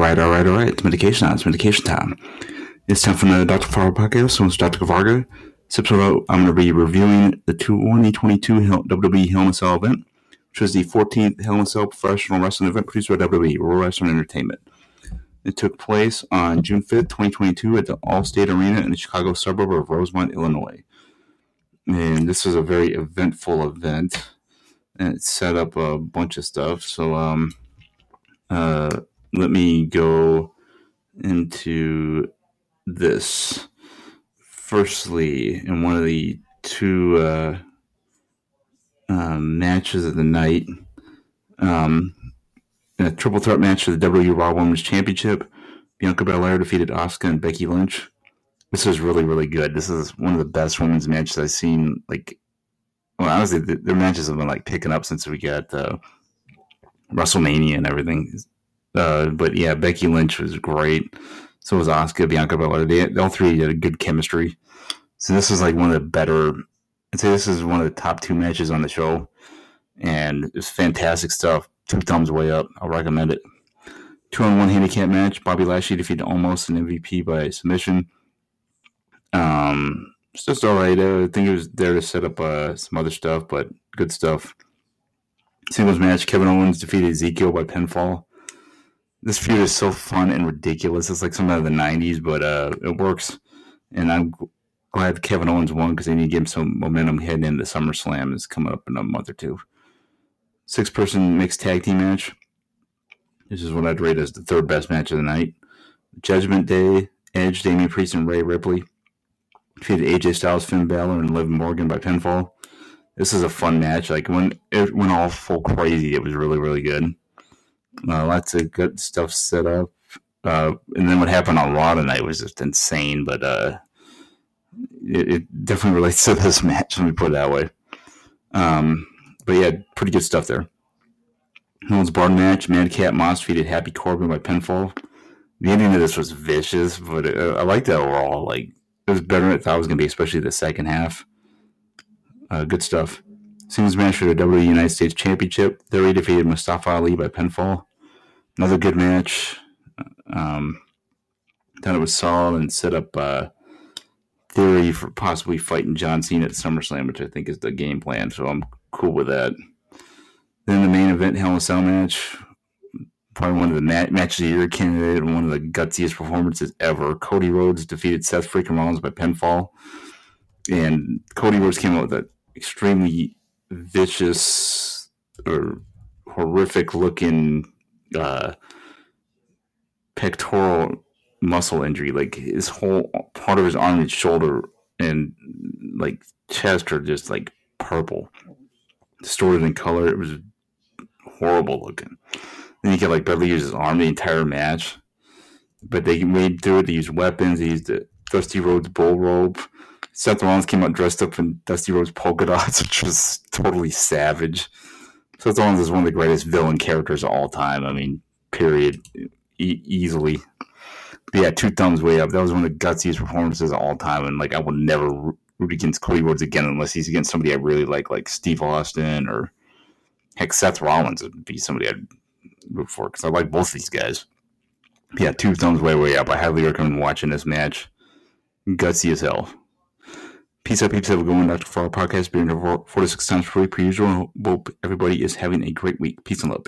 right, all right, all right. It's medication time. It's medication time. It's time for another Dr. Fargo podcast. So it's Dr. This episode, I'm going to be reviewing the 2022 WWE Hell in a Cell event, which was the 14th Hell in a Cell professional wrestling event produced by WWE, World Wrestling Entertainment. It took place on June 5th, 2022 at the Allstate Arena in the Chicago suburb of Rosemont, Illinois. And this was a very eventful event. And it set up a bunch of stuff. So, um, uh, let me go into this. Firstly, in one of the two uh, uh, matches of the night, um, in a triple threat match for the WWE Raw Women's Championship, Bianca Belair defeated Asuka and Becky Lynch. This is really, really good. This is one of the best women's matches I've seen. Like, well, honestly, the, matches have been like picking up since we got uh, WrestleMania and everything. Uh, but yeah, Becky Lynch was great. So was Asuka, Bianca Belair. They, all three had a good chemistry. So this is like one of the better. I'd say this is one of the top two matches on the show, and it's fantastic stuff. Two thumbs way up. I'll recommend it. Two on one handicap match. Bobby Lashley defeated Omos an MVP by submission. Um, it's just all right. I think it was there to set up uh, some other stuff, but good stuff. Singles match: Kevin Owens defeated Ezekiel by pinfall this feud is so fun and ridiculous. It's like something out of the '90s, but uh, it works. And I'm glad Kevin Owens won because they need to give him some momentum heading into SummerSlam. Is coming up in a month or two. Six person mixed tag team match. This is what I'd rate as the third best match of the night. Judgment Day, Edge, Damian Priest, and Rhea Ripley defeated AJ Styles, Finn Balor, and Liv Morgan by pinfall. This is a fun match. Like when it went all full crazy, it was really really good. Uh, lots of good stuff set up. Uh, and then what happened on Raw tonight was just insane, but uh, it, it, definitely relates to this match, let me put it that way. Um, but yeah, pretty good stuff there. Holds Barred match, Madcap Moss defeated Happy Corbin by pinfall. The ending of this was vicious, but uh, I liked it overall. Like it was better than I thought it was going to be, especially the second half. Uh, good stuff. Singles match for the WWE United States Championship. Theory defeated Mustafa Ali by pinfall. Another good match. Um, thought it was solid and set up uh, Theory for possibly fighting John Cena at SummerSlam, which I think is the game plan. So I'm cool with that. Then the main event, Hell in a Cell match. Probably one of the mat- matches of the year candidate and one of the gutsiest performances ever. Cody Rhodes defeated Seth freaking Rollins by pinfall. And Cody Rhodes came out with an extremely vicious or horrific looking uh, pectoral muscle injury. Like his whole part of his arm and shoulder and like chest are just like purple, distorted in color. It was horrible looking. Then you get like barely use his arm the entire match, but they made through it. They used weapons. They used the Dusty Rhodes bull rope. Seth Rollins came out dressed up in Dusty Rhodes polka dots, which was totally savage. Seth Rollins is one of the greatest villain characters of all time. I mean, period, e- easily. But yeah, two thumbs way up. That was one of the gutsiest performances of all time, and like I will never root against Cody Rhodes again unless he's against somebody I really like, like Steve Austin or heck, Seth Rollins would be somebody I'd root for because I like both these guys. But yeah, two thumbs way way up. I highly recommend watching this match. Gutsy as hell. Peace out, peeps. A good one. Dr. Fargo podcast being to six times per week per usual. Hope everybody is having a great week. Peace and love,